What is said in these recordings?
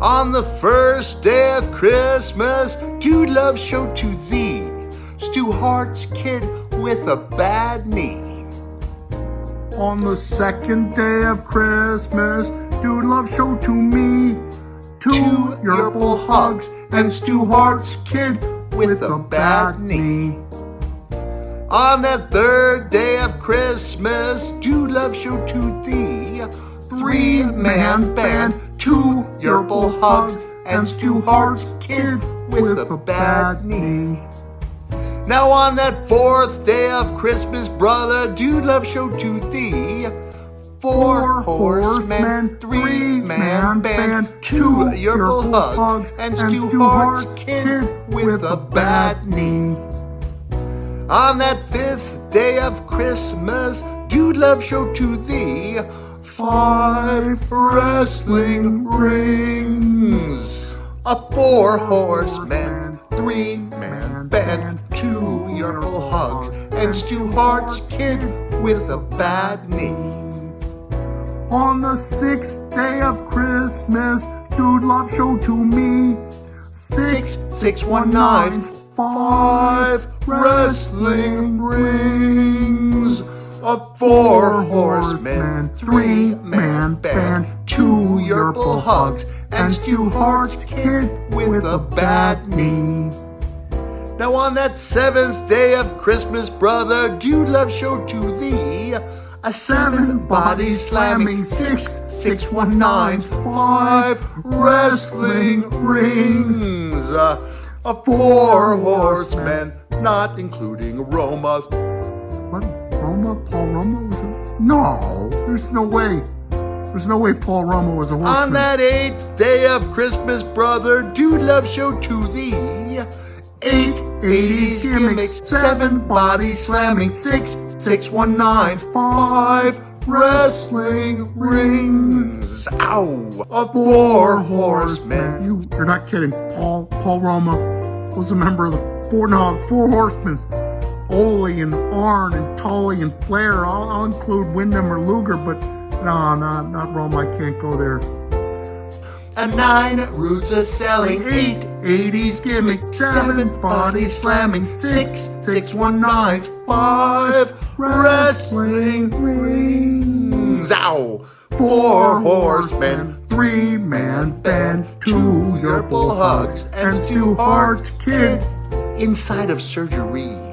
On the first day of Christmas, Dude Love showed to thee Stu Hart's kid with a bad knee. On the second day of Christmas, Dude Love showed to me two, Two Yerple hugs and Stu Hart's kid with a bad knee. On that third day of Christmas, Dude Love showed to thee three man band, two Yerple hogs and Stu Hart's kid with a bad knee. Now on that fourth day of Christmas, brother, Dude Love showed to thee four horsemen, three man band, two Yerple hugs, and Stu Hart's kid with a bad knee. On that fifth day of Christmas, Dude Love showed to thee five wrestling rings. A four horsemen, three man band, two Yertle hugs, and Stu Hart's kid with a bad knee. On the sixth day of Christmas, Dude Love showed to me Six, six, one, nine, five wrestling rings. A four horsemen, three man band, two Yerple hugs, and Stu Hart's kid with a bad knee. Now on that seventh day of Christmas, brother, Dude Love showed to thee a seven body slamming, six, six, one, nines, five wrestling rings. A four horsemen, not including Roma. Roma? Paul Roma was a... No, there's no way. There's no way Paul Roma was a horseman. On that eighth day of Christmas, brother, Dude Love showed to thee eight 80s gimmicks, seven body slamming, six, six, one, nines, five wrestling rings. Ow! A four horsemen. You, you're not kidding. Paul Paul Roma was a member of the four no four horsemen. Ole and Arn and Tully and Flair. I'll, I'll include Windham or Luger, but no, no, not Roma. I can't go there. A nine roots of selling, eight 80s gimmick, seven body slamming, six, six, one, nines, five wrestling rings. Ow! Four horsemen, three man band, two Yerple hugs, and two Hart's kid inside of surgery.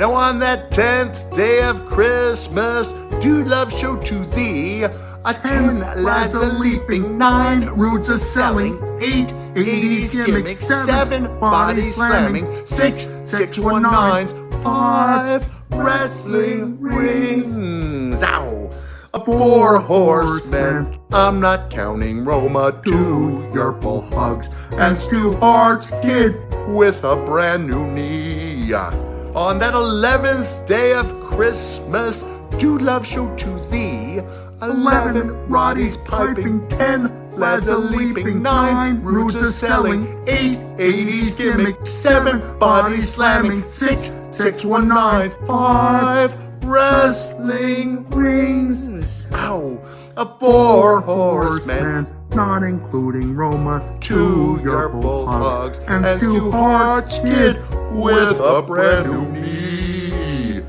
Now on that tenth day of Christmas, Dude Love showed to thee a ten lads a leaping, nine roots a selling, eight 80s gimmicks, seven body slamming, six six one nines, five wrestling rings. Ow! A four horsemen. I'm not counting Roma, two Yerple hugs, and Stu Hart's kid with a brand new knee. On that eleventh day of Christmas, Dude Love showed to thee eleven Roddy's piping, ten lads a leaping, nine roots a selling, eight 80s gimmick, seven body slamming, six six one nines, five wrestling rings. Ow! A four horsemen, not including Roma, two Yerple hugs, and two Hart's kid with a brand new me.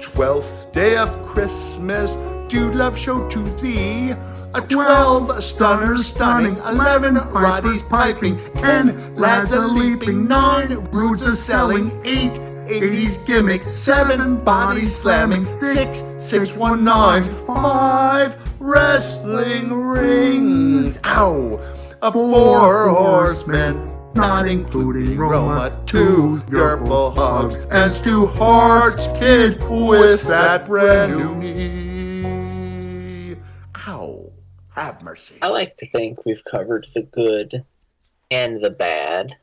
Twelfth day of Christmas, Dude Love show to thee a twelve stunners stunning, eleven Roddy's piping, ten lads a leaping, nine broods a selling, eight 80s gimmicks, seven body slamming, six six one nines, five wrestling rings. Ow! A four horsemen, not including Roma, two Yerple hugs, and Stu Hart's kid with that brand new knee. Ow! Have mercy. I like to think we've covered the good and the bad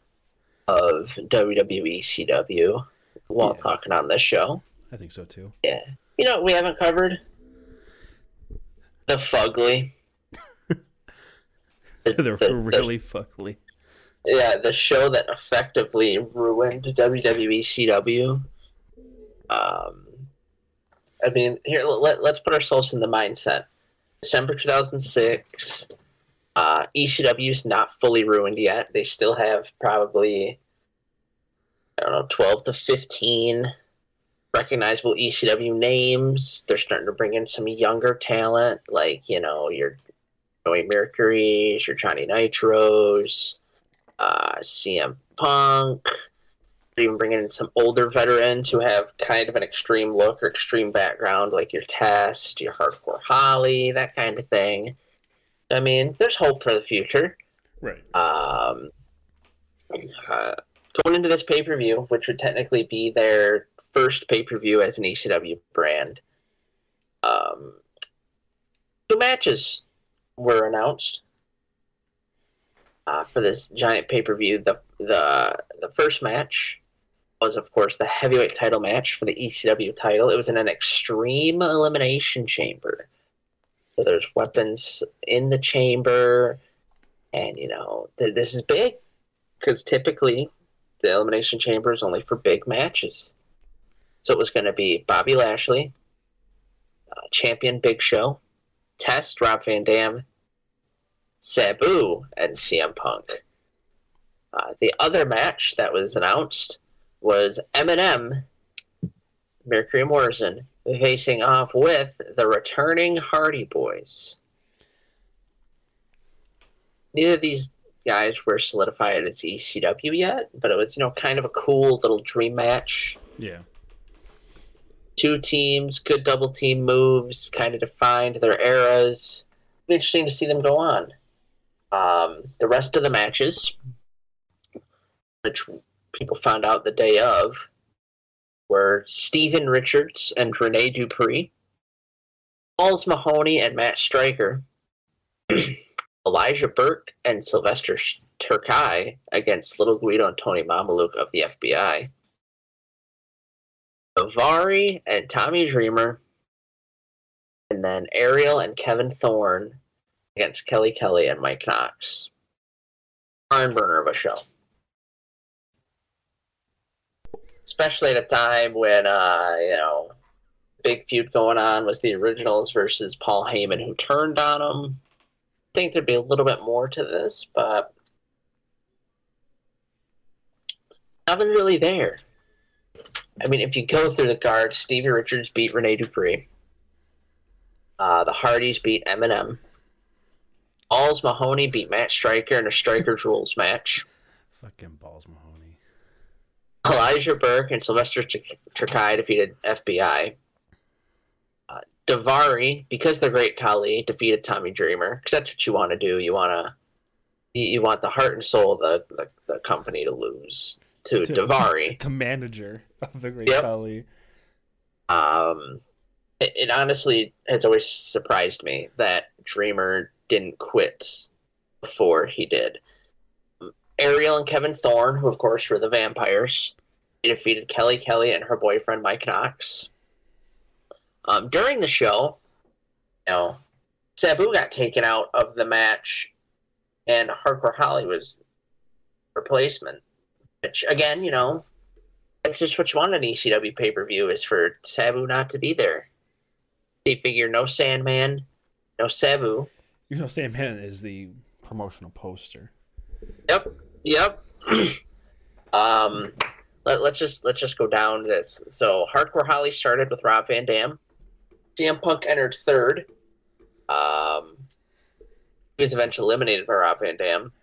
of WWE CW while Yeah. talking on this show. I think so too. Yeah. You know what we haven't covered? The fugly. The- They're the- the- really fuckly. Yeah, the show that effectively ruined WWE CW. Um, I mean, here let, let's put ourselves in the mindset. December 2006, Uh, ECW's not fully ruined yet. They still have probably, I don't know, 12 to 15 recognizable ECW names. They're starting to bring in some younger talent, like, you know, your Joey Mercury's, your Johnny Nitros, uh, CM Punk. Even bringing in some older veterans who have kind of an extreme look or extreme background, like your Test, your Hardcore Holly, that kind of thing. I mean, there's hope for the future. Right. Um, uh, going into this pay per view, which would technically be their first pay per view as an ECW brand, um, two matches were announced uh, for this giant pay per view. The the the first match was, of course, the heavyweight title match for the ECW title. It was in an extreme elimination chamber. So there's weapons in the chamber, and you know th- this is big because typically the elimination chamber is only for big matches. So it was going to be Bobby Lashley, uh, champion Big Show, Test Rob Van Dam, Sabu, and CM Punk. Uh, the other match that was announced was MNM, Mercury Morrison, facing off with the returning Hardy Boys. Neither of these guys were solidified as ECW yet, but it was, you know, kind of a cool little dream match. Yeah. Two teams, good double team moves, kind of defined their eras. Interesting to see them go on. Um, the rest of the matches, which people found out the day of, were Steven Richards and Rene Dupree, Balls Mahoney and Matt Striker, Elijah Burke and Sylvester Terkay against Little Guido and Tony Mamaluke of the FBI, Daivari and Tommy Dreamer, and then Ariel and Kevin Thorne against Kelly Kelly and Mike Knox. Barn burner of a show. especially at a time when uh, you know big feud going on was the originals versus Paul Heyman, who turned on him. I think there'd be a little bit more to this, but nothing really there. I mean, if you go through the guard, Stevie Richards beat Rene Dupree. Uh, the Hardys beat MNM. Balls Mahoney beat Matt Striker in a Strikers Rules match. Fucking balls, Mahoney. Elijah Burke and Sylvester Terkay defeated FBI. Uh, Daivari, because the Great Khali defeated Tommy Dreamer, because that's what you want to do. You want to, you, you, want the heart and soul of the, the, the company to lose to, to Daivari, the manager of the Great Yep. Khali. Um, it, it honestly has always surprised me that Dreamer didn't quit before he did. Ariel and Kevin Thorne, who of course were the vampires, they defeated Kelly Kelly and her boyfriend Mike Knox. Um, during the show, you know, Sabu got taken out of the match, and Hardcore Holly was replacement. Which again, you know, that's just what you want an ECW pay per view is for Sabu not to be there. They figure no Sandman, no Sabu. You know, Sandman is the promotional poster. Yep, yep. um, let, let's just let's just go down this. So Hardcore Holly started with Rob Van Dam. CM Punk entered third. Um, he was eventually eliminated by Rob Van Dam.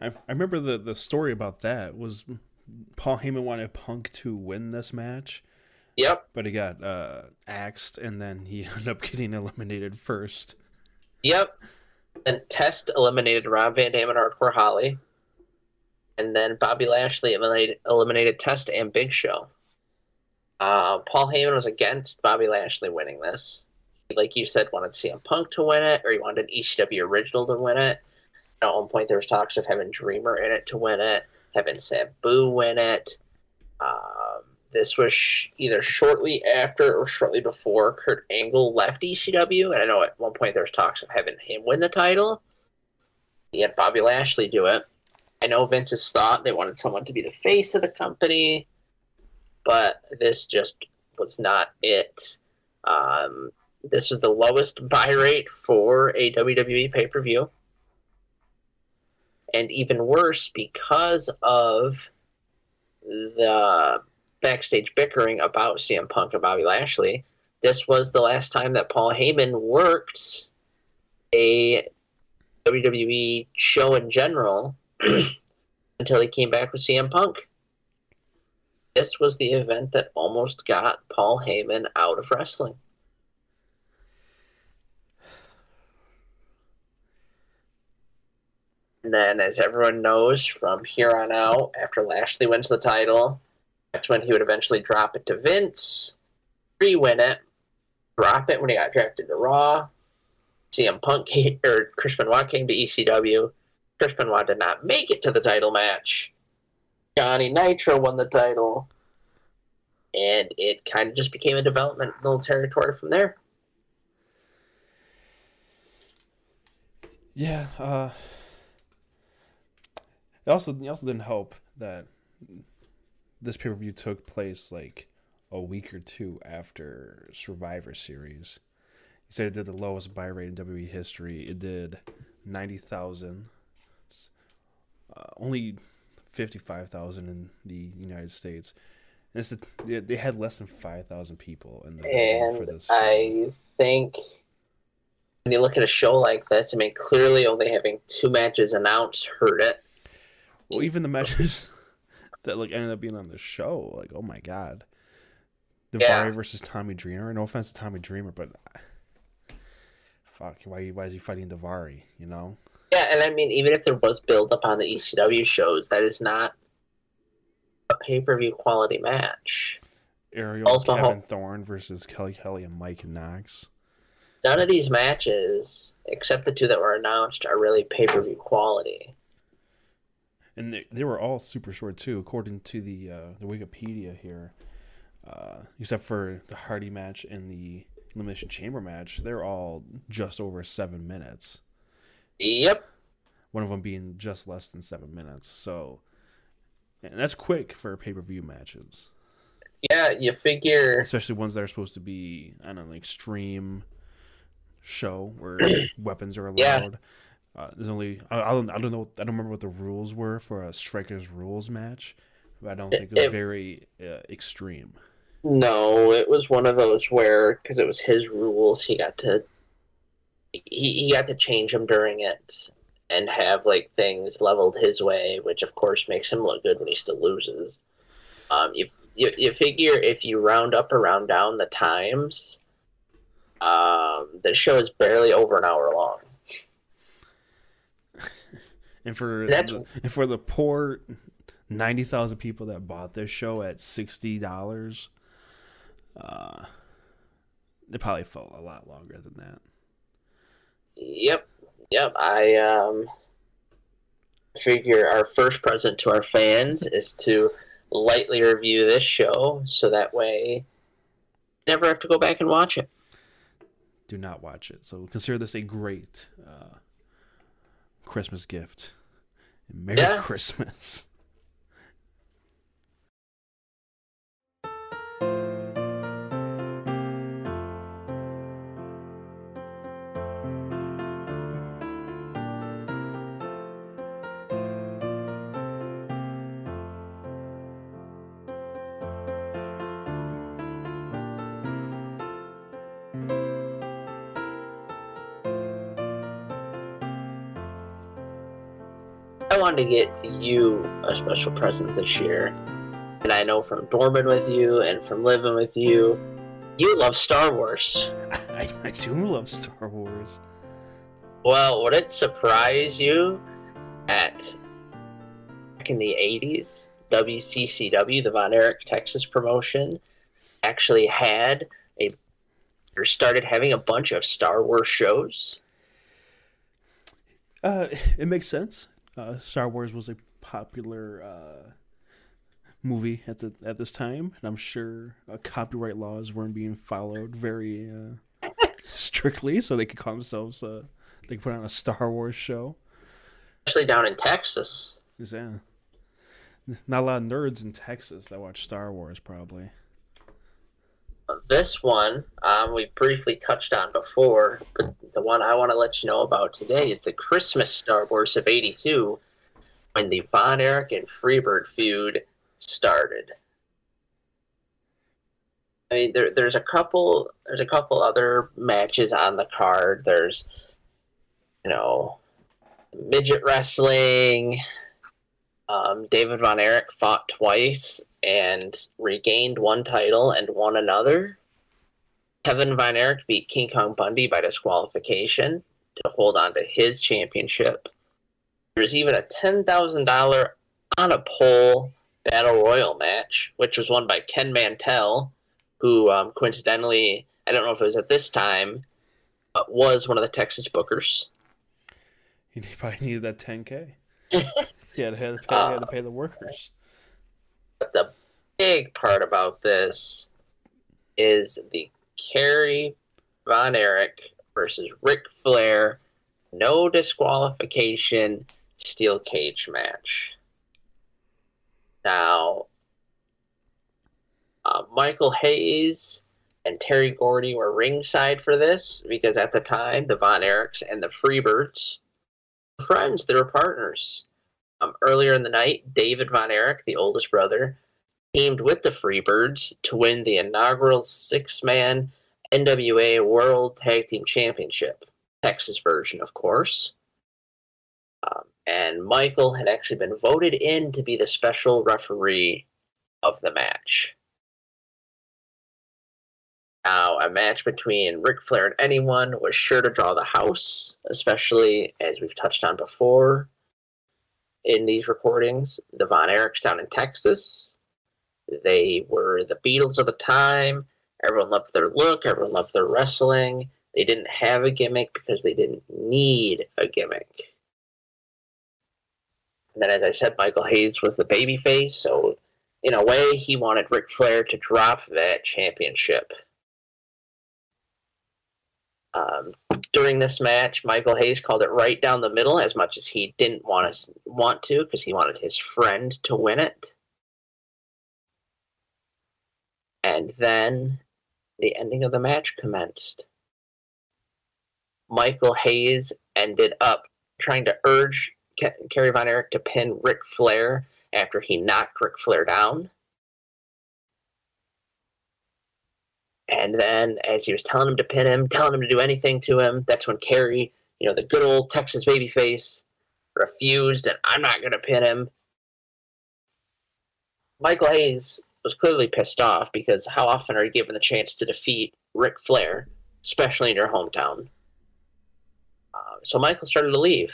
I, I remember the, the story about that was Paul Heyman wanted Punk to win this match, Yep, but he got uh, axed, and then he ended up getting eliminated first. Yep. Then Test eliminated Rob Van Dam and Hardcore Holly. And then Bobby Lashley eliminated, eliminated Test and Big Show. Uh, Paul Heyman was against Bobby Lashley winning this. Like you said, wanted CM Punk to win it, or he wanted an ECW original to win it. At one point, there was talks of having Dreamer in it to win it, having Sabu win it. Um, this was sh- either shortly after or shortly before Kurt Angle left ECW, and I know at one point there was talks of having him win the title. He had Bobby Lashley do it. I know Vince's thought they wanted someone to be the face of the company, but this just was not it. Um, this was the lowest buy rate for a WWE pay per view. And even worse, because of the backstage bickering about CM Punk and Bobby Lashley, this was the last time that Paul Heyman worked a WWE show in general until he came back with CM Punk. This was the event that almost got Paul Heyman out of wrestling. And then, as everyone knows, from here on out, after Lashley wins the title, that's when he would eventually drop it to Vince, re win it, drop it when he got drafted to Raw. CM Punk came, or Chris Benoit came to ECW. Chris Benoit did not make it to the title match. Johnny Nitro won the title. And it kind of just became a developmental territory from there. Yeah, uh, it also it also didn't help that this pay per view took place like a week or two after Survivor Series. He said it did the lowest buy rate in WWE history. It did ninety thousand, uh, only fifty five thousand in the United States. And it's a, they had less than five thousand people in the building for this. I think when you look at a show like this, I mean, clearly only having two matches announced hurt it. Well, even the matches that like ended up being on the show, like oh my god, Daivari Yeah. versus Tommy Dreamer. No offense to Tommy Dreamer, but fuck, why why is he fighting Daivari? You know, Yeah, and I mean, even if there was build up on the ECW shows, that is not a pay per view quality match. Ariel Also, Kevin Thorne versus Kelly Kelly and Mike Knox. None of these matches, except the two that were announced, are really pay per view quality. And they, they were all super short too, according to the uh, the Wikipedia here. Uh, except for the Hardy match and the Elimination Chamber match, they're all just over seven minutes. Yep. One of them being just less than seven minutes. So, and that's quick for pay per view matches, Yeah, you figure. especially ones that are supposed to be I an extreme show where weapons are Yeah. Uh, there's only I, I don't I don't know I don't remember what the rules were for a strikers rules match, but I don't think it was It- very uh, extreme. No, it was one of those where, because it was his rules, he got to. He, he got to change them during it and have like things leveled his way, which of course makes him look good when he still loses. Um, you, you you figure if you round up or round down the times, um, the show is barely over an hour long. And for That's- the, and for the poor ninety thousand people that bought this show at sixty dollars, uh, it probably felt a lot longer than that. Yep, yep. I um figure our first present to our fans is to lightly review this show, so that way never have to go back and watch it. Do not watch it. So consider this a great uh, Christmas gift. Merry Yeah. Christmas. Wanted to get you a special present this year, and I know from dorming with you and from living with you, you love Star Wars. I, I do love Star Wars. Well, would it surprise you at back in the 80s, WCCW, the Von Erich Texas promotion, actually had a or started having a bunch of Star Wars shows? Uh, it makes sense. Uh, Star Wars was a popular uh, movie at the at this time, and I'm sure uh, copyright laws weren't being followed very uh, strictly, so they could call themselves. Uh, they could put on a Star Wars show. Especially down in Texas. Yeah. Not a lot of nerds in Texas that watch Star Wars, probably. This one, um, we briefly touched on before, but the one I want to let you know about today is the Christmas Star Wars of 82, when the Von Erich and Freebird feud started. I mean, there, there's a couple, there's a couple other matches on the card. There's, you know, midget wrestling. Um, David Von Erich fought twice and regained one title and won another. Kevin Von Erich beat King Kong Bundy by disqualification to hold on to his championship. There's even a $10,000 on a pole battle royal match, which was won by Ken Mantell, who um, coincidentally, I don't know if it was at this time, but was one of the Texas bookers. He probably needed that 10K. he had to, had to, pay, he had to pay the workers. But the big part about this is the Kerry Von Erich versus Ric Flair, no disqualification, steel cage match. Now, uh, Michael Hayes and Terry Gordy were ringside for this because at the time the Von Erichs and the Freebirds were friends, they were partners. Um, earlier in the night, David Von Erich, the oldest brother, teamed with the Freebirds to win the inaugural six man NWA World Tag Team Championship, Texas version, of course. Um, and Michael had actually been voted in to be the special referee of the match. Now, a match between Ric Flair and anyone was sure to draw the house, especially as we've touched on before in these recordings. The Von Erichs down in Texas, they were the Beatles of the time. Everyone loved their look, everyone loved their wrestling. They didn't have a gimmick because they didn't need a gimmick. And then, as I said, Michael Hayes was the babyface, so in a way, he wanted Ric Flair to drop that championship. Um, during this match, Michael Hayes called it right down the middle, as much as he didn't want to want to, because he wanted his friend to win it. And then the ending of the match commenced. Michael Hayes ended up trying to urge Kerry Von Erich to pin Ric Flair after he knocked Ric Flair down. And then, as he was telling him to pin him, telling him to do anything to him, that's when Kerry, you know, the good old Texas babyface, refused, and I'm not going to pin him. Michael Hayes was clearly pissed off because how often are you given the chance to defeat Ric Flair, especially in your hometown? Uh, so Michael started to leave.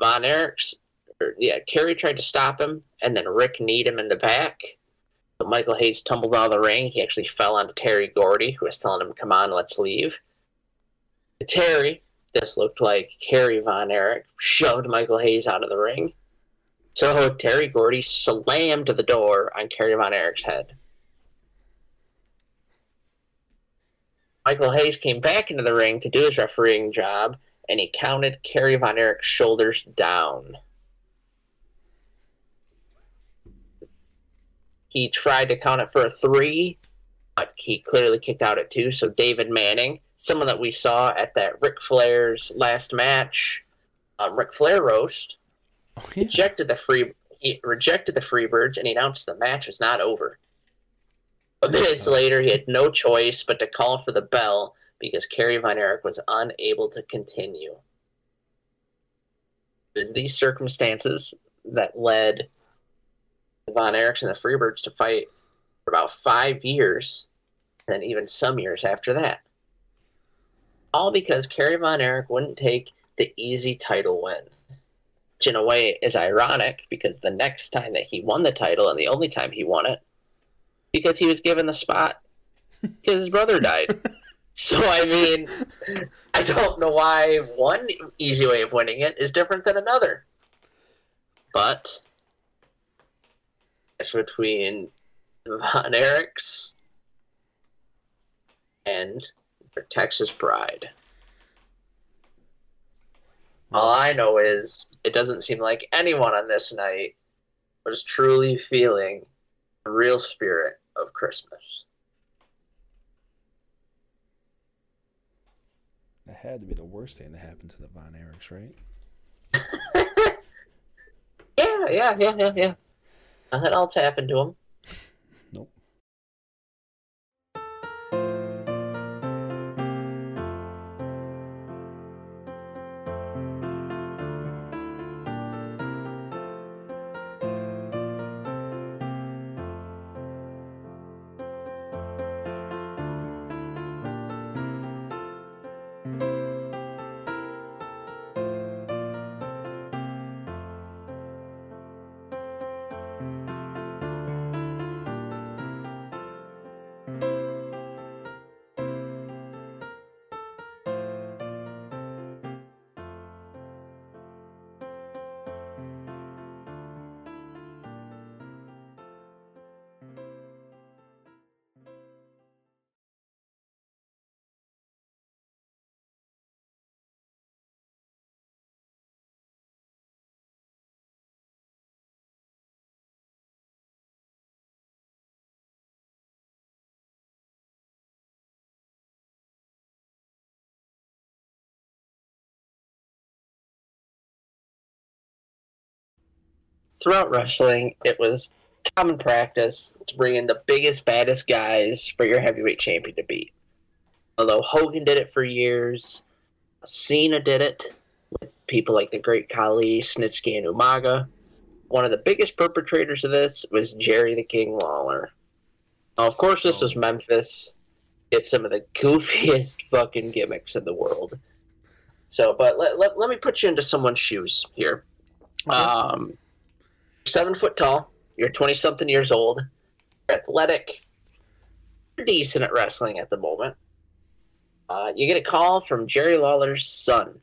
Von Erichs, or, yeah, Kerry tried to stop him, and then Rick kneed him in the back. Michael Hayes tumbled out of the ring. He actually fell onto Terry Gordy, who was telling him, "Come on, let's leave." To Terry, this looked like Kerry Von Erich shoved Michael Hayes out of the ring. So Terry Gordy slammed the door on Kerry Von Erich's head. Michael Hayes came back into the ring to do his refereeing job, and he counted Kerry Von Erich's shoulders down. He tried to count it for a three, but he clearly kicked out at two. So David Manning, someone that we saw at that Ric Flair's last match, um, Ric Flair roast, Oh, yeah. rejected the free he rejected the Freebirds and he announced the match was not over. But minutes later, he had no choice but to call for the bell because Kerry Von Erich was unable to continue. It was these circumstances that led Von Erichs and the Freebirds to fight for about five years, and even some years after that. All because Kerry Von Erich wouldn't take the easy title win which in a way is ironic because the next time that he won the title and the only time he won it because he was given the spot because his brother died. So i mean i don't know why one easy way of winning it is different than another. But it's between von erichs and texas pride. All I know is it doesn't seem like anyone on this night was truly feeling the real spirit of Christmas. That had to be the worst thing that happened to the Von Erichs, right? yeah, yeah, yeah, yeah. Yeah. Nothing else happened to him. Throughout wrestling, it was common practice to bring in the biggest, baddest guys for your heavyweight champion to beat. Although Hogan did it for years, Cena did it with people like the Great Khali, Snitsky, and Umaga. One of the biggest perpetrators of this was Jerry the King Lawler. Now, of course, this was Memphis. It's some of the goofiest fucking gimmicks in the world. So, but let, let, let me put you into someone's shoes here. Um, seven foot tall. You're 20 something years old. You're athletic. You're decent at wrestling at the moment. Uh, you get a call from Jerry Lawler's son.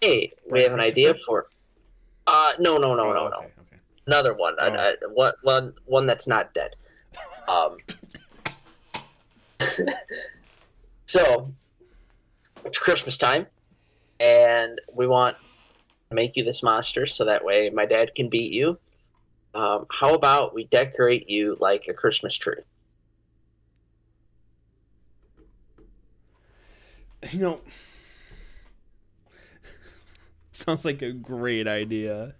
Hey, we have an idea for. Uh, no, no, no, Oh, no, no. okay, okay. Another one. Oh. Uh, one, one, one that's not dead. Um. so, it's Christmas time, and we want make you this monster so that way my dad can beat you. Um, how about we decorate you like a Christmas tree? You know, sounds like a great idea.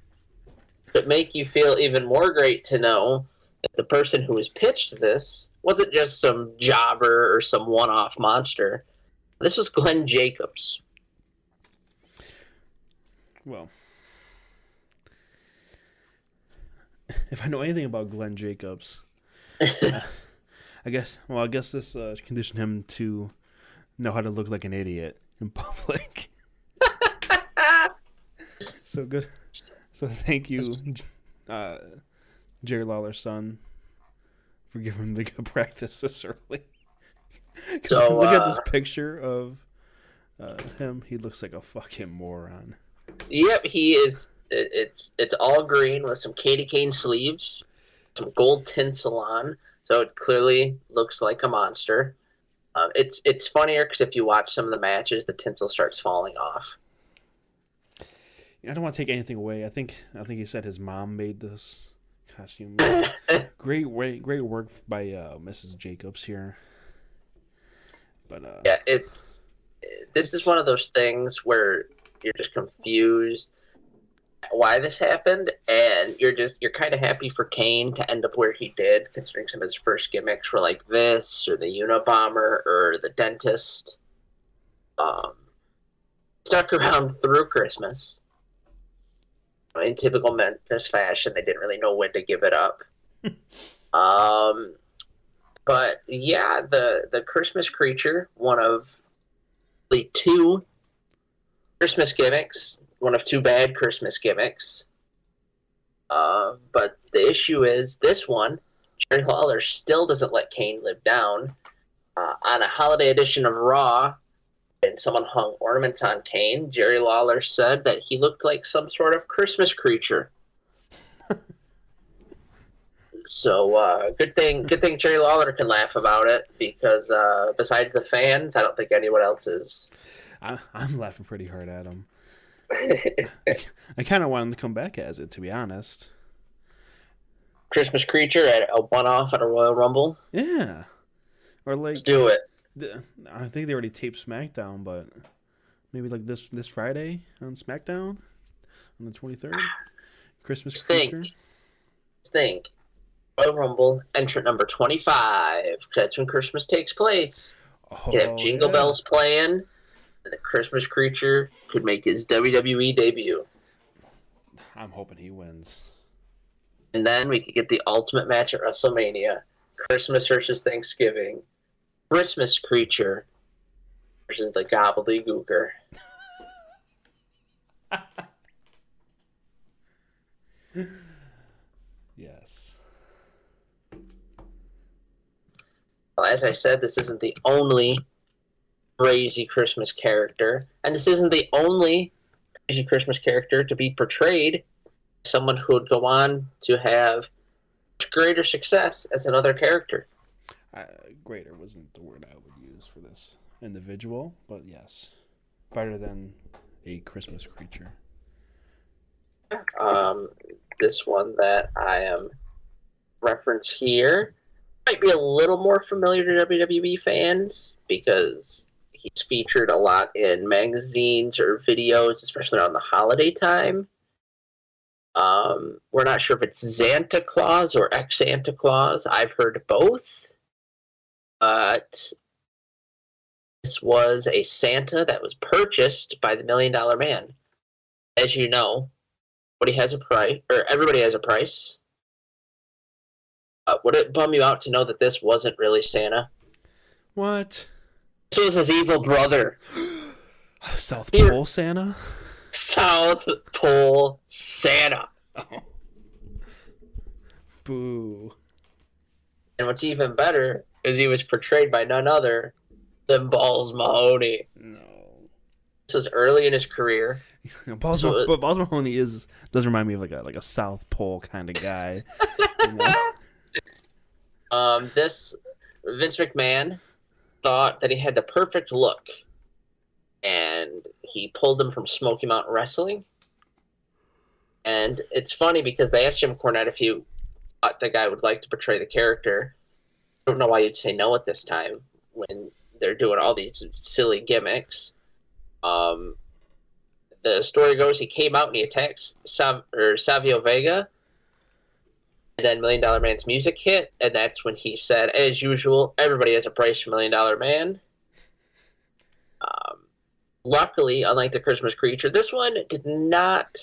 But make you feel even more great to know that the person who was pitched this wasn't just some jobber or some one-off monster. This was Glenn Jacobs. Well, if I know anything about Glenn Jacobs, uh, I guess. Well, I guess this uh, conditioned him to know how to look like an idiot in public. so good. So thank you, uh, Jerry Lawler's son, for giving him the good practice this early. So, look at uh, this picture of uh, him. He looks like a fucking moron. Yep, he is. It, it's it's all green with some candy cane sleeves, some gold tinsel on, so it clearly looks like a monster. Um, it's it's funnier because if you watch some of the matches, the tinsel starts falling off. I don't want to take anything away. I think I think he said his mom made this costume. great way, great work by uh, Mrs. Jacobs here. But uh, Yeah, it's this is one of those things where you're just confused why this happened, and you're just you're kind of happy for Kane to end up where he did, considering some of his first gimmicks were like this, or the Unabomber, or the dentist. Um, stuck around through Christmas. In typical Memphis fashion, they didn't really know when to give it up. um, but yeah, the the Christmas creature, one of the two Christmas gimmicks, one of two bad Christmas gimmicks. Uh, but the issue is this one, Jerry Lawler still doesn't let Kane live down. Uh, on a holiday edition of Raw, and someone hung ornaments on Kane, Jerry Lawler said that he looked like some sort of Christmas creature. So uh, good thing, good thing Jerry Lawler can laugh about it because uh, besides the fans, I don't think anyone else is. I, I'm laughing pretty hard at him. I kind of want him to come back as it, to be honest. Christmas creature at a one-off at a Royal Rumble. Yeah, or like Let's do it. I think they already taped SmackDown, but maybe like this this Friday on SmackDown, on the 23rd. Christmas Think. creature. Think. Royal Rumble, entrant number 25. That's when Christmas takes place. Oh, You have Jingle yeah. Bells playing, the Christmas creature could make his WWE debut. I'm hoping he wins. And then we could get the ultimate match at WrestleMania Christmas versus Thanksgiving. Christmas creature versus the gobbledygooker. Yes. Well, as I said, this isn't the only crazy Christmas character, and this isn't the only crazy Christmas character to be portrayed someone who would go on to have greater success as another character. Uh, greater wasn't the word I would use for this individual, but yes. Better than a Christmas creature. Um, this one that I am reference here might be a little more familiar to WWE fans because he's featured a lot in magazines or videos, especially around the holiday time. Um, we're not sure if it's Santa Claus or ex Santa Claus. I've heard both. But this was a Santa that was purchased by the Million Dollar Man. As you know, everybody has a price, or everybody has a price. Uh, would it bum you out to know that this wasn't really Santa? What? This was his evil brother, South Here. Pole Santa? South Pole Santa. Boo. And what's even better is he was portrayed by none other than Balls Mahoney. No. This was early in his career. Balls, So Ma- but Balls Mahoney is does remind me of like a like a South Pole kind of guy. you know? Um, this Vince McMahon thought that he had the perfect look, and he pulled him from Smoky Mountain Wrestling. And it's funny because they asked Jim Cornette if he thought the guy would like to portray the character. I don't know why you'd say no at this time when they're doing all these silly gimmicks. Um, the story goes he came out and he attacked Sav- or Savio Vega. And then Million Dollar Man's music hit, and that's when he said, as usual, everybody has a price for Million Dollar Man. Um, luckily, unlike the Christmas creature, this one did not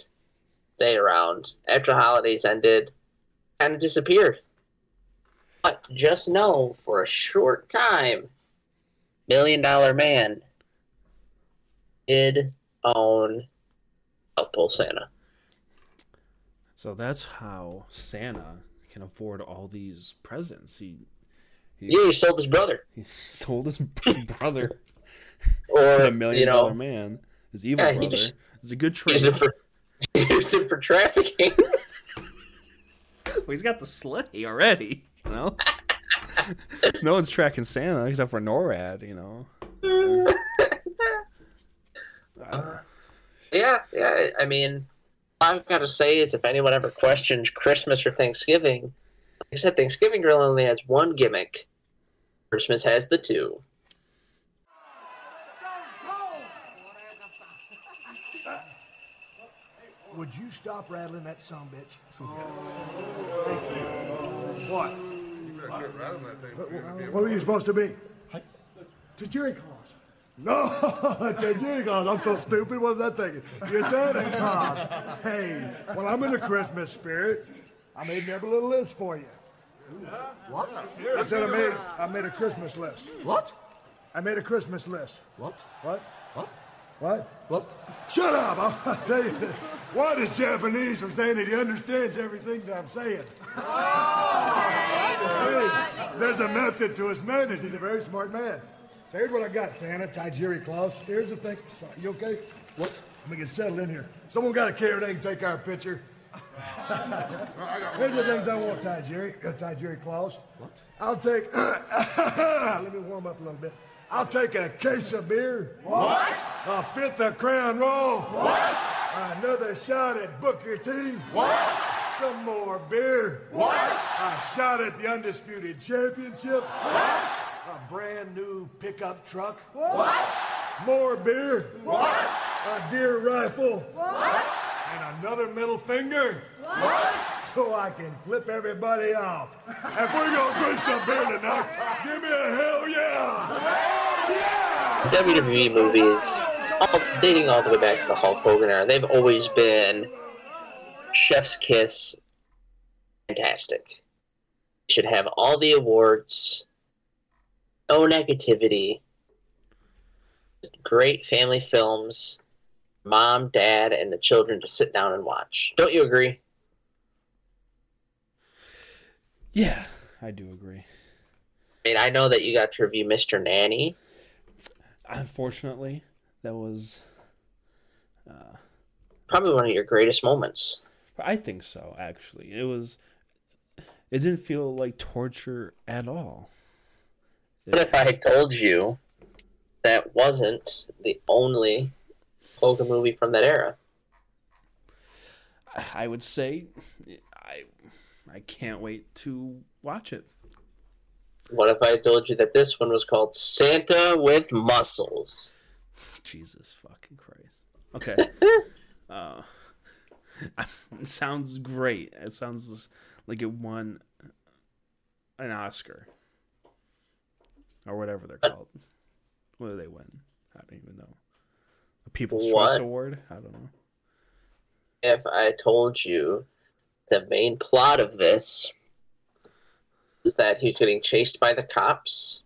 stay around. After holidays ended, of disappeared. But just know, for a short time, Million Dollar Man did own South Pole Santa. So that's how Santa can afford all these presents. He he, Yeah, he sold his brother. he sold his brother Or, a million you know, dollar man. His evil Yeah, brother. just- It's a good trade. use it for use it for trafficking. Well, he's got the sleigh already. You know, no one's tracking Santa except for NORAD. You know. Uh, yeah, yeah. I mean, I've got to say is if anyone ever questions Christmas or Thanksgiving, like I said, Thanksgiving really only has one gimmick. Christmas has the two. Would you stop rattling that son bitch? Thank you. What? you're rattling that What- What were you supposed to be? Tajiri Claus. No, to you guys? I'm so stupid. What was I thinking? You're Santa Claus. Hey, well, I'm in the Christmas spirit. I made me up a little list for you. What? I said I made, I made a Christmas list. What? I made a Christmas list. What? What? What? What? What? Shut up! I'll tell you. What is Japanese for saying that he understands everything that I'm saying? Oh, hey, there's a method to his madness. He's a very smart man. So here's what I got, Santa, Tajiri Claus. Here's the thing. So, You okay? What? Let me get settled in here. Someone got a camera they can take our picture. Here's the things I want, Tajiri. Uh, Tajiri Claus. What? I'll take. let me warm up a little bit. I'll take a case of beer. What? A fifth of Crown Royal. What? Another shot at Booker T. What? Some more beer. What? A shot at the Undisputed Championship. What? A brand new pickup truck. What? More beer. What? A deer rifle. What? And another middle finger? What? So I can flip everybody off. If we're gonna drink some beer tonight, give me a hell yeah! WWE movies, all, dating all the way back to the Hulk Hogan era, they've always been chef's kiss, fantastic. Should have all the awards, no negativity, great family films, mom, dad, and the children to sit down and watch. Don't you agree? Yeah, I do agree. I mean, I know that you got to review Mr. Nanny. Unfortunately, that was. Uh, Probably one of your greatest moments. I think so. Actually, it was. It didn't feel like torture at all. What if I had told you that wasn't the only Hogan movie from that era? I would say, I, I can't wait to watch it. What if I told you that this one was called Santa with Muscles? Jesus fucking Christ. Okay. uh, it sounds great. It sounds like it won an Oscar or whatever they're called. What do they win? I don't even know. A People's Choice Award? I don't know. If I told you the main plot of this is that he's getting chased by the cops,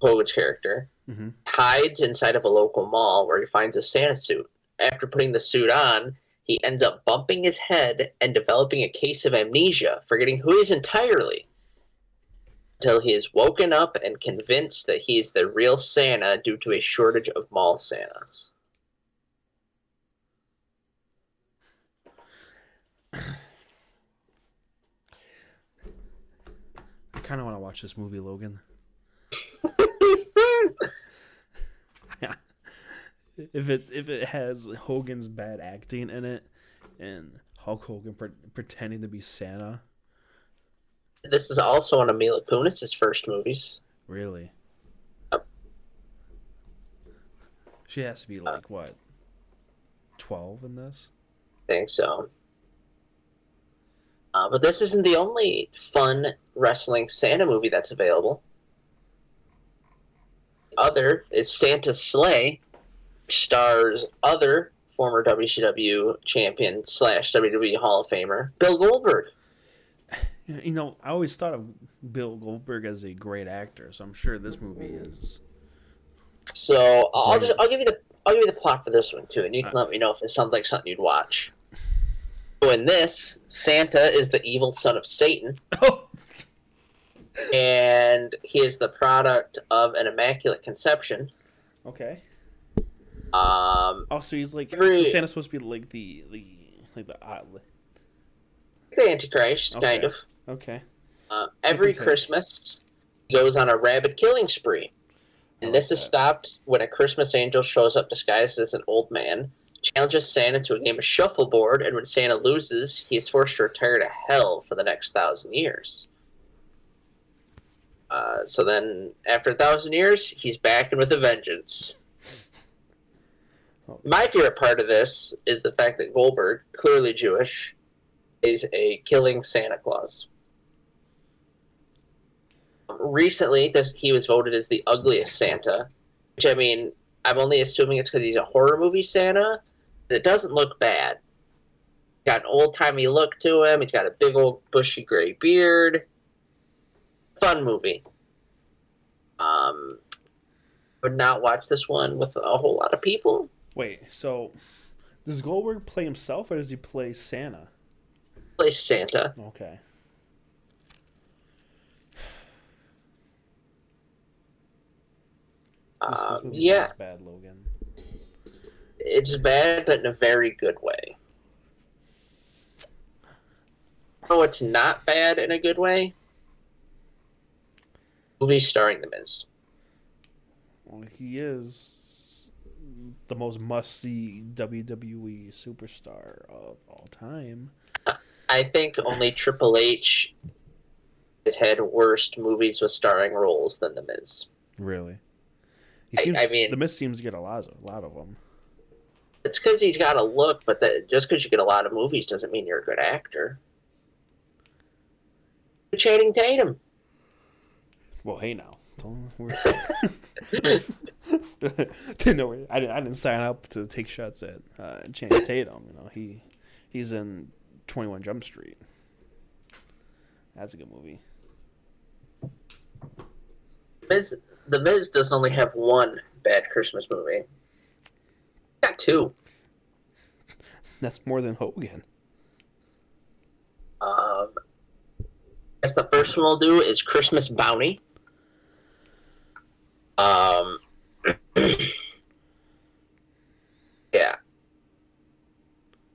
Hogan's character, hmm hides inside of a local mall where he finds a Santa suit. After putting the suit on, he ends up bumping his head and developing a case of amnesia, forgetting who he is entirely. Until he is woken up and convinced that he is the real Santa due to a shortage of mall Santas. I kind of want to watch this movie, Logan. if it if it has Hogan's bad acting in it and Hulk Hogan pre- pretending to be Santa, This is also one of Mila Kunis' first movies. really, Yep. she has to be like what, twelve in this? I think so. Uh, but this isn't the only fun wrestling Santa movie that's available. Other is Santa Slay, stars other former WCW champion slash WWE Hall of Famer Bill Goldberg. You know, I always thought of Bill Goldberg as a great actor, so I'm sure this movie is. So I'll just I'll give you the I'll give you the plot for this one too, and you can let me know if it sounds like something you'd watch. So in this, Santa is the evil son of Satan. And he is the product of an immaculate conception. okay. Um, Oh, so he's like Every- Santa's supposed to be like the the like the uh, the Antichrist, Okay. kind of. Okay. Uh, every. Christmas, goes on a rabid killing spree. And this is stopped when a Christmas angel shows up disguised as an old man, challenges Santa to a game of shuffleboard, and when Santa loses, he is forced to retire to hell for the next thousand years. Uh, so then, after a thousand years, he's back and with a vengeance. Oh. My favorite part of this is the fact that Goldberg, clearly Jewish, is a killing Santa Claus. Recently, this, he was voted as the ugliest Santa, which I mean, I'm only assuming it's because he's a horror movie Santa. It doesn't look bad. Got an old timey look to him. He's got a big old bushy gray beard. Fun movie. Um, would not watch this one with a whole lot of people. Wait, so does Goldberg play himself or does he play Santa? Play Santa. Okay. This, this Um, yeah, bad, Logan. it's bad, but in a very good way. Oh, it's not bad in a good way. Movie starring The Miz. Well, he is the most must-see WWE superstar of all time. I think only Triple H has had worst movies with starring roles than The Miz. Really. He I- seems, I mean- the Miz seems to get a lot, of, a lot of them. It's because he's got a look, but that just because you get a lot of movies doesn't mean you're a good actor. Channing Tatum. Well, hey now. We're- no, I didn't. I didn't sign up to take shots at uh, Channing Tatum. You know, he he's in Twenty One Jump Street. That's a good movie. Miz, the Miz doesn't only have one bad Christmas movie. Got two. That's more than Hogan. Um, I guess the first one we'll do is Christmas Bounty. Um, yeah.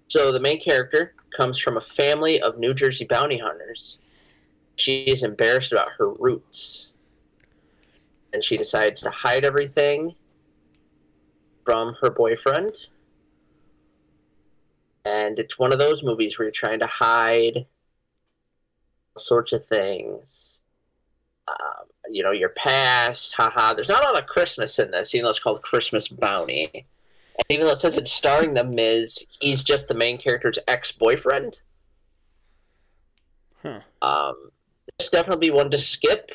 So the main character comes from a family of New Jersey bounty hunters. She is embarrassed about her roots. And she decides to hide everything from her boyfriend. And it's one of those movies where you're trying to hide all sorts of things. Um, you know, your past, haha. There's not a lot of Christmas in this, even though it's called Christmas Bounty. And even though it says it's starring The Miz, he's just the main character's ex boyfriend. Huh. Um, it's definitely one to skip.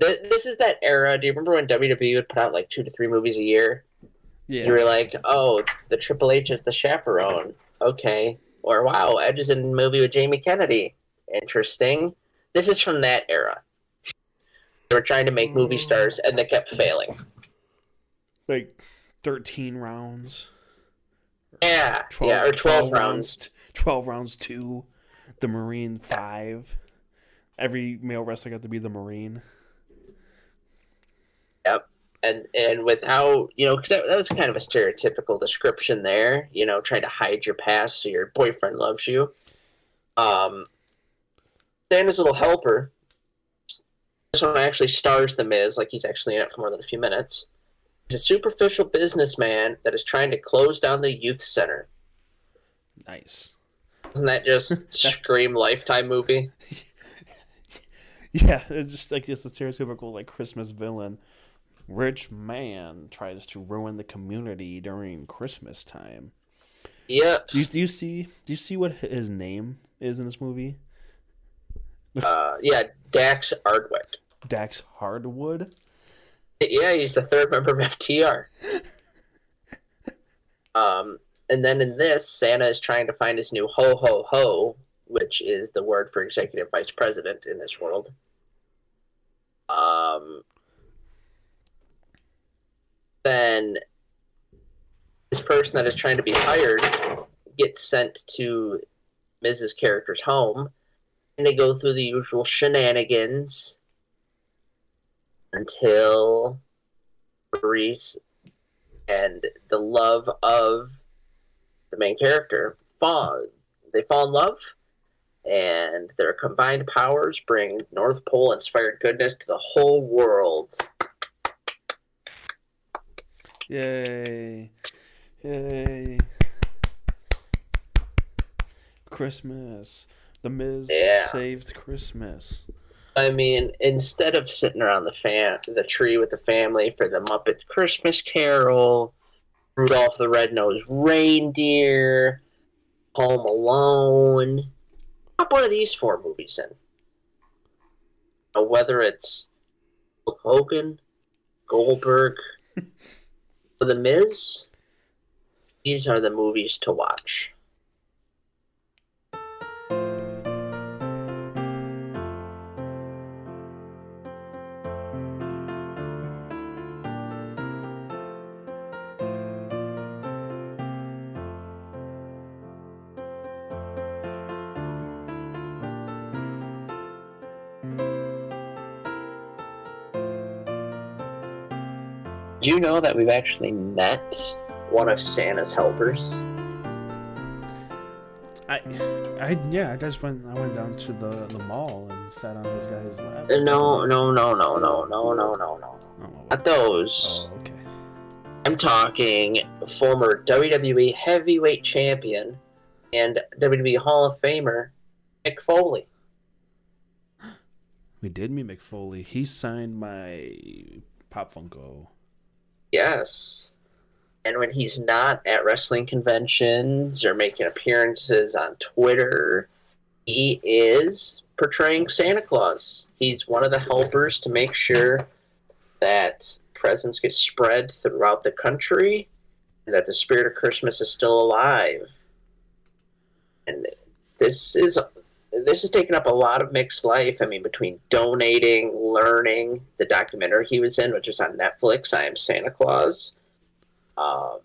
Th- This is that era. Do you remember when WWE would put out like two to three movies a year? Yeah. You were like, oh, the Triple H is the chaperone. Okay. Or wow, Edge is in a movie with Jamie Kennedy. Interesting. This is from that era. They were trying to make movie mm. stars and they kept failing. like thirteen rounds. Yeah. yeah, or 12, rounds. t- Twelve rounds two. The Marine five. Every male wrestler got to be the Marine. And and with how you know, because that, that was kind of a stereotypical description there. You know, trying to hide your past so your boyfriend loves you. Um, Santa's little helper. This one actually stars the Miz, like he's actually in it for more than a few minutes. He's a superficial businessman that is trying to close down the youth center. Nice. Isn't that just scream Lifetime movie? Yeah, it's just like it's a stereotypical like Christmas villain. Rich man tries to ruin the community during Christmas time. Yep. Do you, do you see? Do you see what his name is in this movie? Uh, yeah, Dax Ardwick. Dax Harwood. Yeah, he's the third member of FTR. um, and then in this, Santa is trying to find his new ho ho ho, which is the word for executive vice president in this world. Um, then this person that is trying to be hired gets sent to Mrs. Character's home, and they go through the usual shenanigans until Maurice and the love of the main character fall. They fall in love, and their combined powers bring North Pole inspired goodness to the whole world. Yay! Yay! Christmas. The Miz Yeah. saved Christmas. I mean, instead of sitting around the fan the tree with the family for the Muppet Christmas Carol, Rudolph the Red-Nosed Reindeer, Home Alone, pop one of these four movies in. Uh, Whether it's Hogan, Goldberg, For the Miz, these are the movies to watch. Do you know that we've actually met one of Santa's helpers? I, I yeah, I just went. I went down to the the mall and sat on this guy's lap. Uh, No, no, no, no, no, no, no, no, no. Oh, Not those. oh, okay. I'm talking former WWE Heavyweight Champion and WWE Hall of Famer Mick Foley. We did meet Mick Foley. He signed my Pop Funko. Yes. And when he's not at wrestling conventions or making appearances on Twitter, he is portraying Santa Claus. He's one of the helpers to make sure that presents get spread throughout the country and that the spirit of Christmas is still alive. And this is this has taken up a lot of Mick's life. I mean, between donating, learning, the documentary he was in, which is on Netflix, I Am Santa Claus. Um,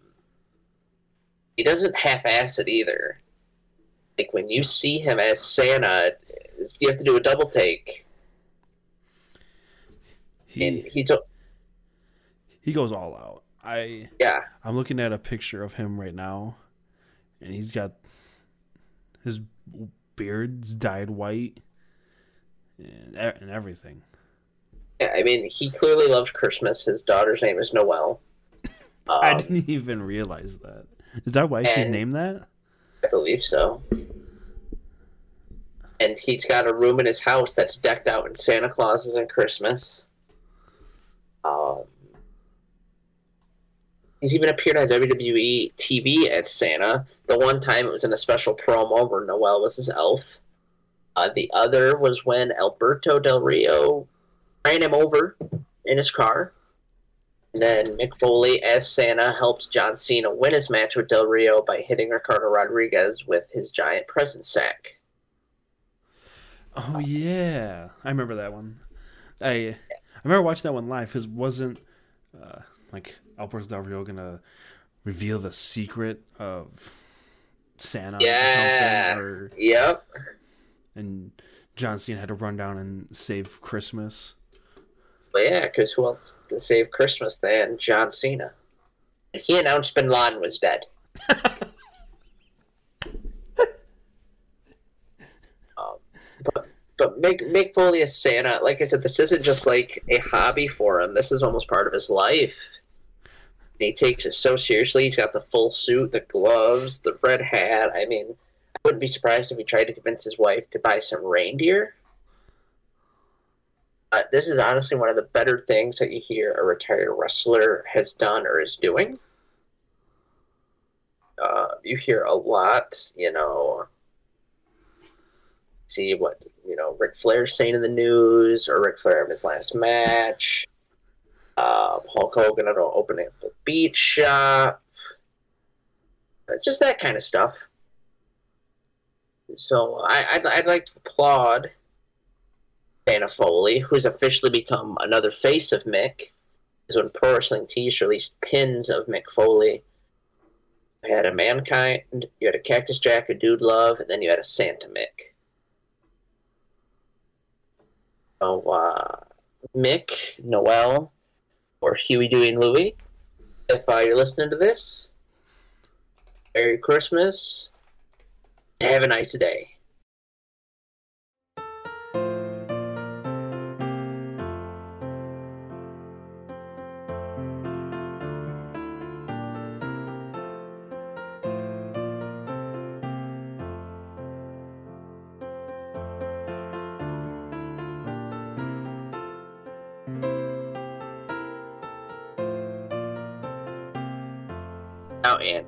he doesn't half-ass it either. Like when you see him as Santa, you have to do a double take. He and he's he goes all out. I yeah. I'm looking at a picture of him right now, and he's got his beard's dyed white and and everything. Yeah, I mean, he clearly loves Christmas. His daughter's name is Noelle. Um, I didn't even realize that. Is that why she's named that? I believe so. And he's got a room in his house that's decked out in Santa Clauses and Christmas. Um, he's even appeared on WWE TV as Santa. The one time it was in a special promo where Noelle was his elf. Uh, the other was when Alberto Del Rio ran him over in his car. And then Mick Foley, as Santa, helped John Cena win his match with Del Rio by hitting Ricardo Rodriguez with his giant present sack. Oh yeah, I remember that one. I I remember watching that one live. Because wasn't uh, like Alberto Del Rio gonna reveal the secret of Santa? Yeah. or- Yep. and John Cena had to run down and save Christmas. But yeah, because who else to save Christmas than John Cena? He announced Bin Laden was dead. um, but but Mick, Mick Foley as Santa, like I said, this isn't just like a hobby for him. This is almost part of his life. He takes it so seriously. He's got the full suit, the gloves, the red hat. I mean, I wouldn't be surprised if he tried to convince his wife to buy some reindeer. Uh, this is honestly one of the better things that you hear a retired wrestler has done or is doing. Uh, you hear a lot, you know. See what you know Ric Flair's saying in the news, or Ric Flair in his last match. Uh, Hulk Hogan at opening up the beach shop. Uh, Just that kind of stuff. So I, I'd, I'd like to applaud Dana Foley, who's officially become another face of Mick, is when Pro Wrestling Tees released pins of Mick Foley. You had a Mankind, you had a Cactus Jack, a Dude Love, and then you had a Santa Mick. So, uh, Mick, Noel, or Huey, Dewey, and Louie, if uh, you're listening to this, Merry Christmas, have a nice day.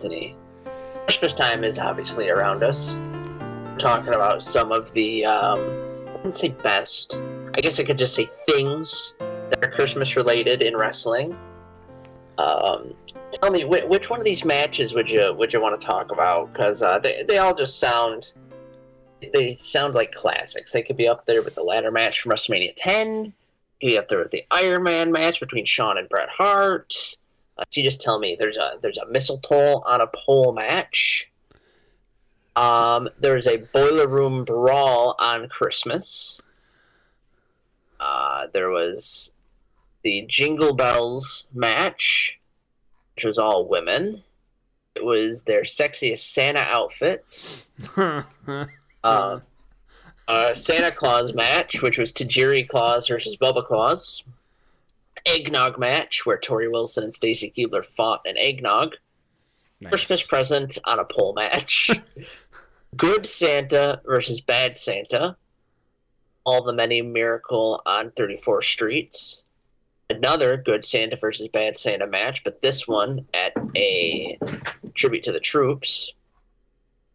Anthony, Christmas time is obviously around us. We're talking about some of the, um, I wouldn't say best, I guess I could just say things that are Christmas related in wrestling. Um, tell me, wh- which one of these matches would you would you want to talk about? Because uh, they they all just sound they sound like classics. They could be up there with the ladder match from WrestleMania 10. Could be up there with the Iron Man match between Shawn and Bret Hart. Uh, so you just tell me there's a there's a mistletoe on a pole match. Um, there's a boiler room brawl on Christmas. Uh, there was the Jingle Bells match, which was all women. It was their sexiest Santa outfits. Uh, uh, Santa Claus match, which was Tajiri Claus versus Bubba Claus. Eggnog match, where Torrie Wilson and Stacy Keibler fought an eggnog. Nice. Christmas present on a pole match. Good Santa versus Bad Santa. All the Many Miracle on 34 Streets. another good Santa versus bad Santa match, but this one at a tribute to the troops.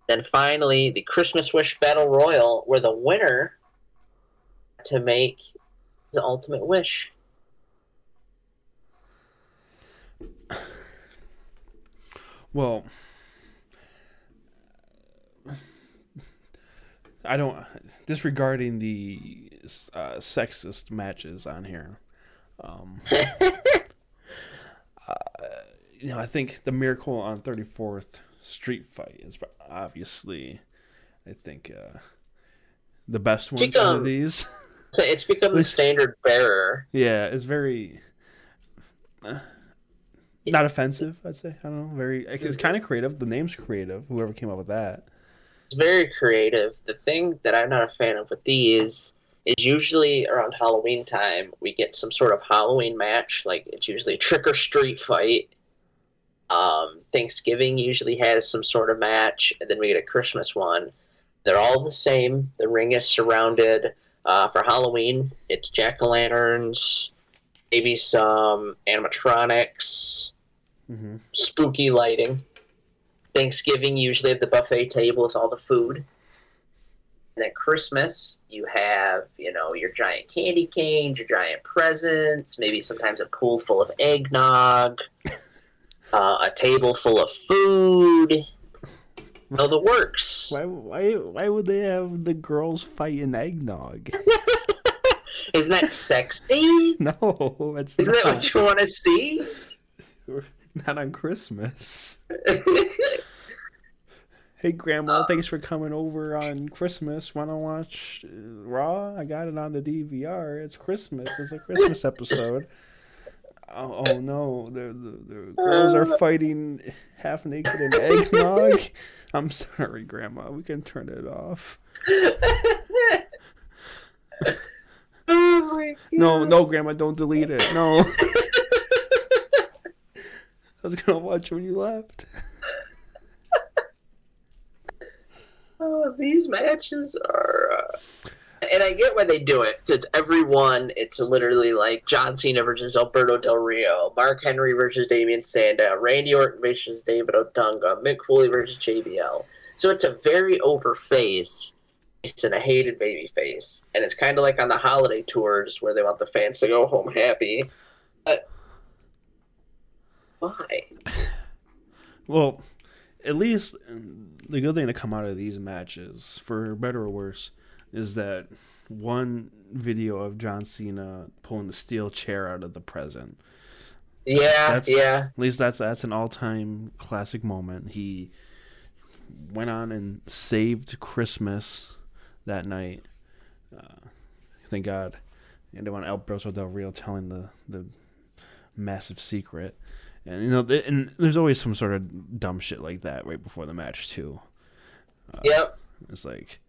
Then finally, the Christmas Wish Battle Royal, where the winner to make the ultimate wish. Well, I don't disregarding the uh, sexist matches on here. Um, uh, you know, I think the Miracle on Thirty Fourth Street fight is obviously, I think, uh, the best one of these. it's become the standard bearer. Yeah, it's very uh, not offensive. I'd say I don't know. Very, it's kind of creative. The name's creative. Whoever came up with that. It's very creative. The thing that I'm not a fan of with these is usually around Halloween time we get some sort of Halloween match. Like it's usually a trick or street fight. Um, Thanksgiving usually has some sort of match, and then we get a Christmas one. They're all the same. The ring is surrounded. Uh, for Halloween, it's jack o' lanterns, maybe some animatronics, mm-hmm. spooky lighting. Thanksgiving, usually have the buffet table with all the food. And at Christmas, you have, you know, your giant candy canes, your giant presents, maybe sometimes a pool full of eggnog, uh, a table full of food. No, the works. Why, why, why would they have the girls fighting eggnog? Isn't that sexy? No, it's Isn't not. that what you want to see? Not on Christmas. hey, Grandma, uh, thanks for coming over on Christmas. Want to watch Raw? I got it on the DVR. It's Christmas. It's a Christmas episode. Oh, oh no, the, the, the girls are fighting half naked in eggnog. I'm sorry, Grandma. We can turn it off. oh no, no, Grandma, don't delete it. No. I was gonna watch when you left. oh, these matches are. Uh... And I get why they do it because everyone, it's literally like John Cena versus Alberto Del Rio, Mark Henry versus Damien Sandow, Randy Orton versus David Otunga, Mick Foley versus JBL. So it's a very over face and a hated baby face, and it's kind of like on the holiday tours where they want the fans to go home happy. But why? Well, at least the good thing to come out of these matches, for better or worse, is that one video of John Cena pulling the steel chair out of the present. Yeah, that's, yeah. At least that's that's an all-time classic moment. He went on and saved Christmas that night. Uh, thank God. And they want Alberto Del Rio telling the the massive secret. And you know, and there's always some sort of dumb shit like that right before the match too. Uh, yep. It's like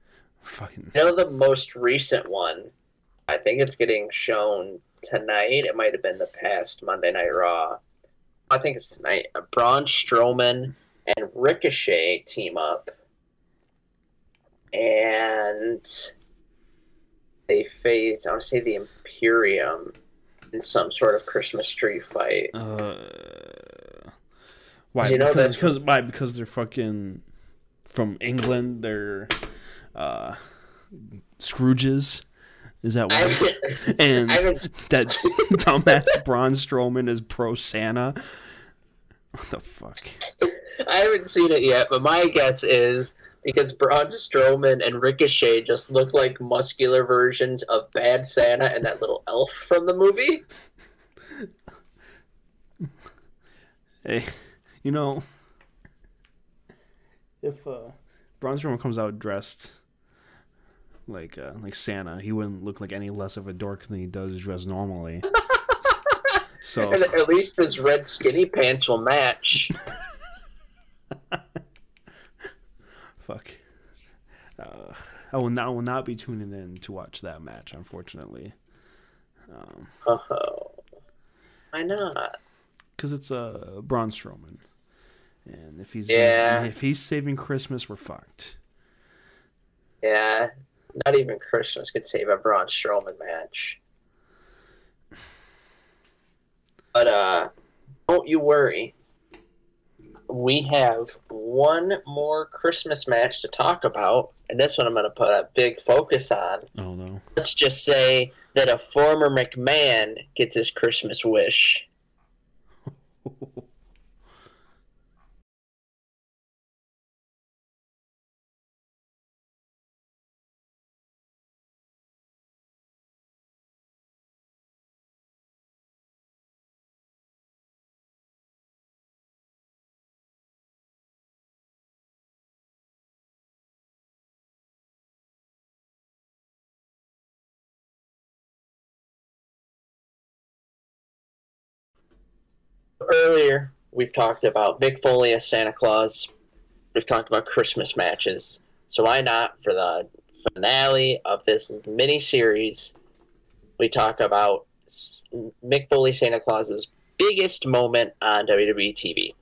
fucking. You know the most recent one. I think it's getting shown tonight. It might have been the past Monday Night Raw. I think it's tonight. Braun Strowman and Ricochet team up, and they face. I want to say the Imperium in some sort of Christmas tree fight. Uh, why? You know because, because why? Because they're fucking from England. They're uh, Scrooges. Is that why? And that dumbass Braun Strowman is pro Santa. What the fuck? I haven't seen it yet, but my guess is because Braun Strowman and Ricochet just look like muscular versions of Bad Santa and that little elf from the movie. Hey, you know, if uh, Braun Strowman comes out dressed like uh, like Santa, he wouldn't look like any less of a dork than he does dressed normally. so And at least his red skinny pants will match. fuck. Uh, I will not I will not be tuning in to watch that match, unfortunately, Oh, why not? because it's uh, Braun Strowman, and if he's Yeah. if he's saving Christmas, we're fucked. Yeah, not even Christmas could save a Braun Strowman match. But uh, don't you worry. We have one more Christmas match to talk about, and this one I'm going to put a big focus on. Oh no. Let's just say that a former McMahon gets his Christmas wish. Earlier, we've talked about Mick Foley as Santa Claus. We've talked about Christmas matches. So why not for the finale of this mini series? We talk about Mick Foley Santa Claus's biggest moment on WWE TV.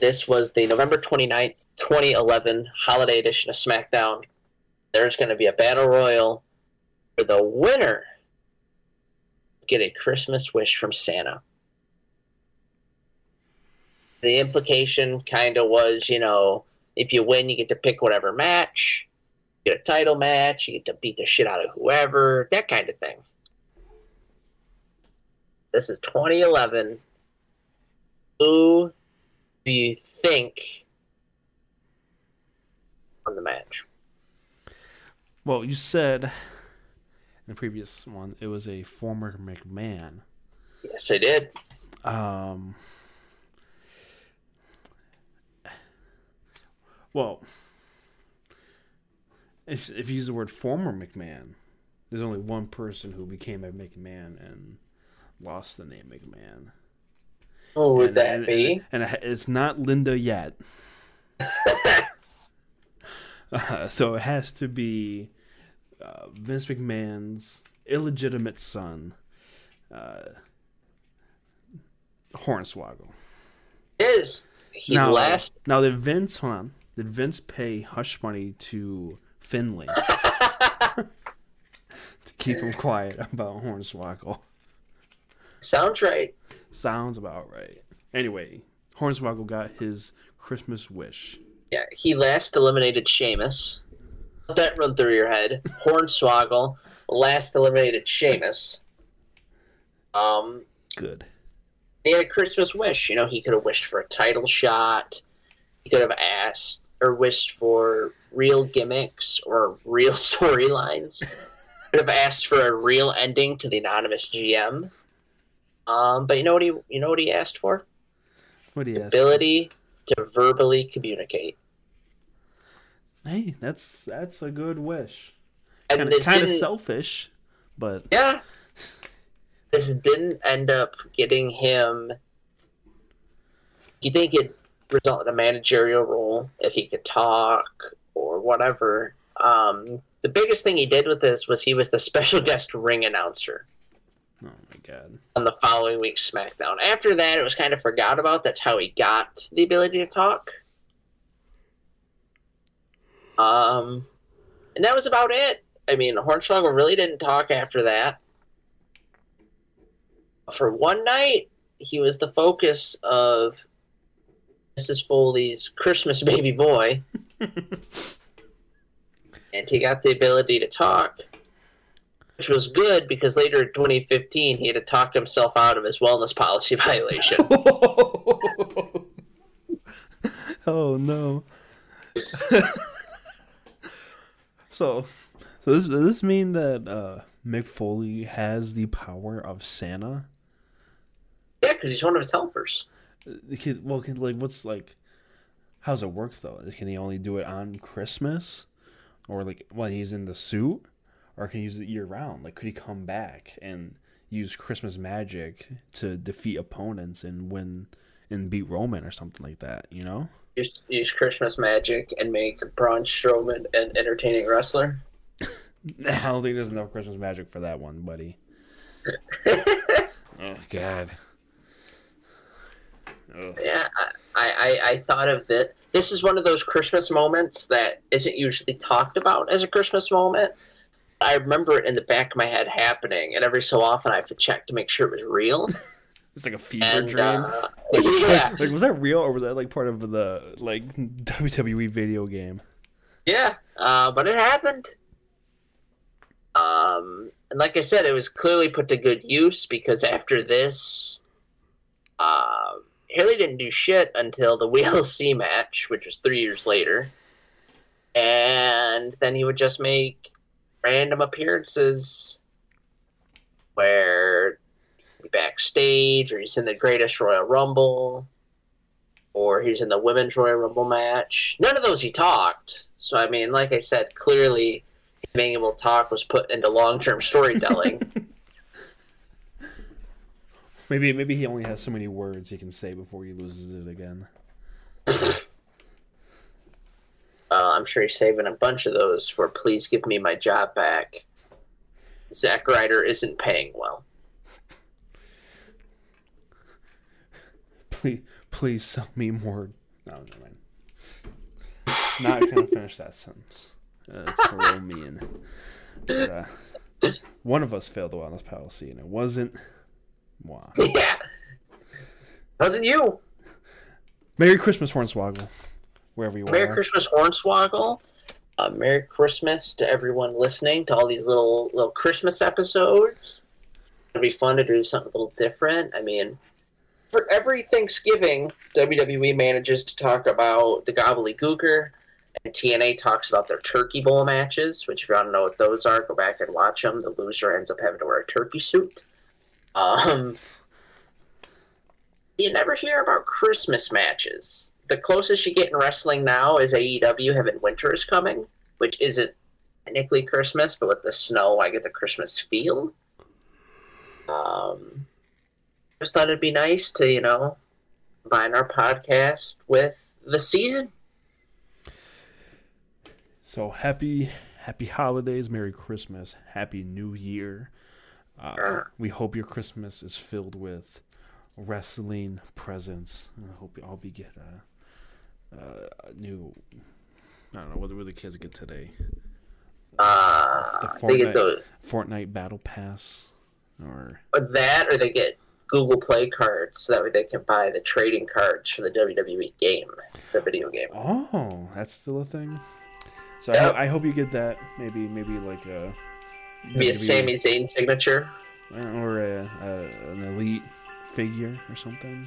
This was the November 29th, 2011 holiday edition of SmackDown. There's going to be a battle royal for the winner get a Christmas wish from Santa. The implication kind of was, you know, if you win, you get to pick whatever match, you get a title match, you get to beat the shit out of whoever, that kind of thing. This is 2011. Who do you think won the match? Well, you said the previous one it was a former McMahon. Yes, I did. Um. Well, if if you use the word former McMahon, there's only one person who became a McMahon and lost the name McMahon. Who would and, that and- be? And, and it's not Linda yet. Uh, so it has to be uh, Vince McMahon's illegitimate son, uh, Hornswoggle. Is he now, last? now did Vince hold on? Did Vince pay hush money to Finlay to keep him quiet about Hornswoggle? Sounds right. Sounds about right. Anyway, Hornswoggle got his Christmas wish. Yeah, he last eliminated Sheamus. Let that run through your head. Hornswoggle last eliminated Sheamus. Um, Good. he had a Christmas wish. You know, he could have wished for a title shot. He could have asked or wished for real gimmicks or real storylines. could have asked for a real ending to the anonymous GM. Um, but you know what he you know what he asked for? What do you ask? Ability to verbally communicate. Hey, that's that's a good wish. And Kind of kind of selfish, but Yeah. This didn't end up getting him. You think it'd result in a managerial role if he could talk or whatever. Um, the biggest thing he did with this was he was the special guest ring announcer oh my god. on the following week's SmackDown. After that, it was kind of forgot about. That's how he got the ability to talk. Um, and that was about it. I mean, Hornswoggle really didn't talk after that. For one night, he was the focus of Mrs. Foley's Christmas baby boy, and he got the ability to talk which was good because later in 2015 he had to talk himself out of his wellness policy violation. oh no. So, so this does this mean that uh, Mick Foley has the power of Santa? yeah, because he's one of his helpers. It could- well, can, like, what's like? How's it work though? Can he only do it on Christmas, or like when he's in the suit, or can he use it year round? Like, could he come back and use Christmas magic to defeat opponents and win and beat Roman or something like that? You know? Use, use Christmas magic and make Braun Strowman an entertaining wrestler. I don't think there's enough Christmas magic for that one, buddy. oh God. Ugh. Yeah, I, I, I thought of it. This is one of those Christmas moments that isn't usually talked about as a Christmas moment. I remember it in the back of my head happening, and every so often I have to check to make sure it was real. It's like a fever and dream. uh, yeah, Like, was that real or was that like part of the like WWE video game? yeah, uh, but it happened. Um, and like I said, it was clearly put to good use because after this, uh, Haley didn't do shit until the WLC match, which was three years later, and then he would just make random appearances where he'd be backstage or he's in the Greatest Royal Rumble or he's in the Women's Royal Rumble match. None of those he talked. So I mean, like I said, clearly being able to talk was put into long-term storytelling. Maybe maybe he only has so many words he can say before he loses it again. uh, I'm sure he's saving a bunch of those for "Please give me my job back." Zack Ryder isn't paying well. Please please sell me more. No, never mind. Not gonna finish that sentence. Uh, it's a little mean. But, uh, one of us failed the wellness policy, and it wasn't moi. yeah, wasn't you? Merry Christmas, Hornswoggle, wherever you Merry are. Merry Christmas, Hornswoggle. Uh, Merry Christmas to everyone listening to all these little little Christmas episodes. It'll be fun to do something a little different. I mean, for every Thanksgiving, WWE manages to talk about the Gobbledy Gooker, and TNA talks about their Turkey Bowl matches. Which, if you to know what those are, go back and watch them. The loser ends up having to wear a turkey suit. Um, you never hear about Christmas matches. The closest you get in wrestling now is AEW having Winter is Coming, which isn't technically Christmas, but with the snow, I get the Christmas feel. Um, just thought it'd be nice to, you know, combine our podcast with the season. So happy, happy holidays, Merry Christmas, Happy New Year. Uh, Sure. we hope your Christmas is filled with wrestling presents. I hope you all be get a, a new. I don't know what were the kids get today. Uh, The they get Fortnite, Fortnite Battle Pass, or or that, or they get Google Play cards so that way they can buy the trading cards for the WWE game, the video game. oh, that's still a thing. So Yep. I, I hope you get that. Maybe maybe like a Be a Sami Zayn signature. or a, a an elite figure or something.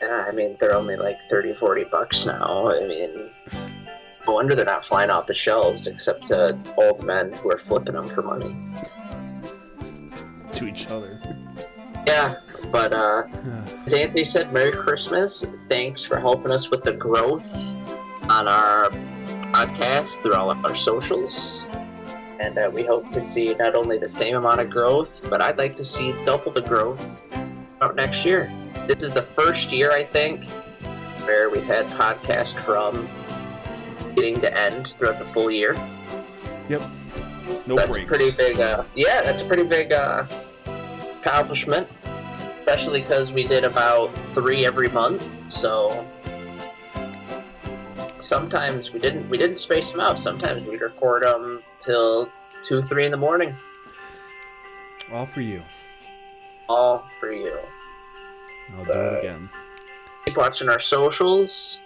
Yeah, I mean, they're only like 30, 40 bucks now. I mean, no wonder they're not flying off the shelves, except to old men who are flipping them for money. to each other. Yeah, but uh, as Anthony said, Merry Christmas. Thanks for helping us with the growth on our podcast through all of our socials. And uh, we hope to see not only the same amount of growth, but I'd like to see double the growth out next year. This is the first year, I think, where we've had podcast from beginning to end throughout the full year. Yep. No that's breaks. pretty big. Uh, yeah, that's a pretty big uh, accomplishment, especially because we did about three every month. So sometimes we didn't we didn't space them out. Sometimes we'd record them till two, three in the morning, All for you. all for you. I'll do it again. Keep watching our socials.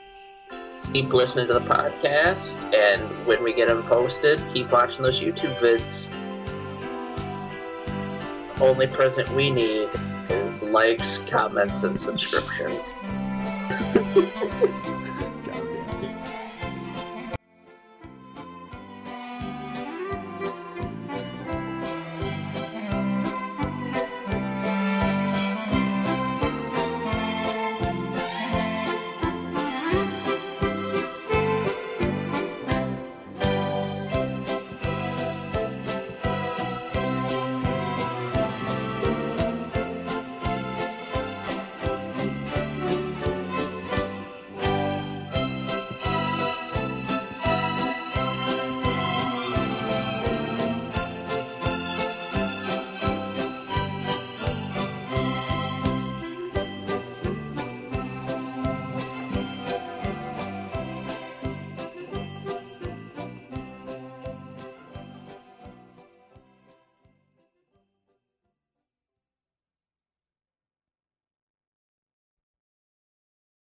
Keep listening to the podcast, and when we get them posted, keep watching those YouTube vids. The only present we need is likes, comments, and subscriptions.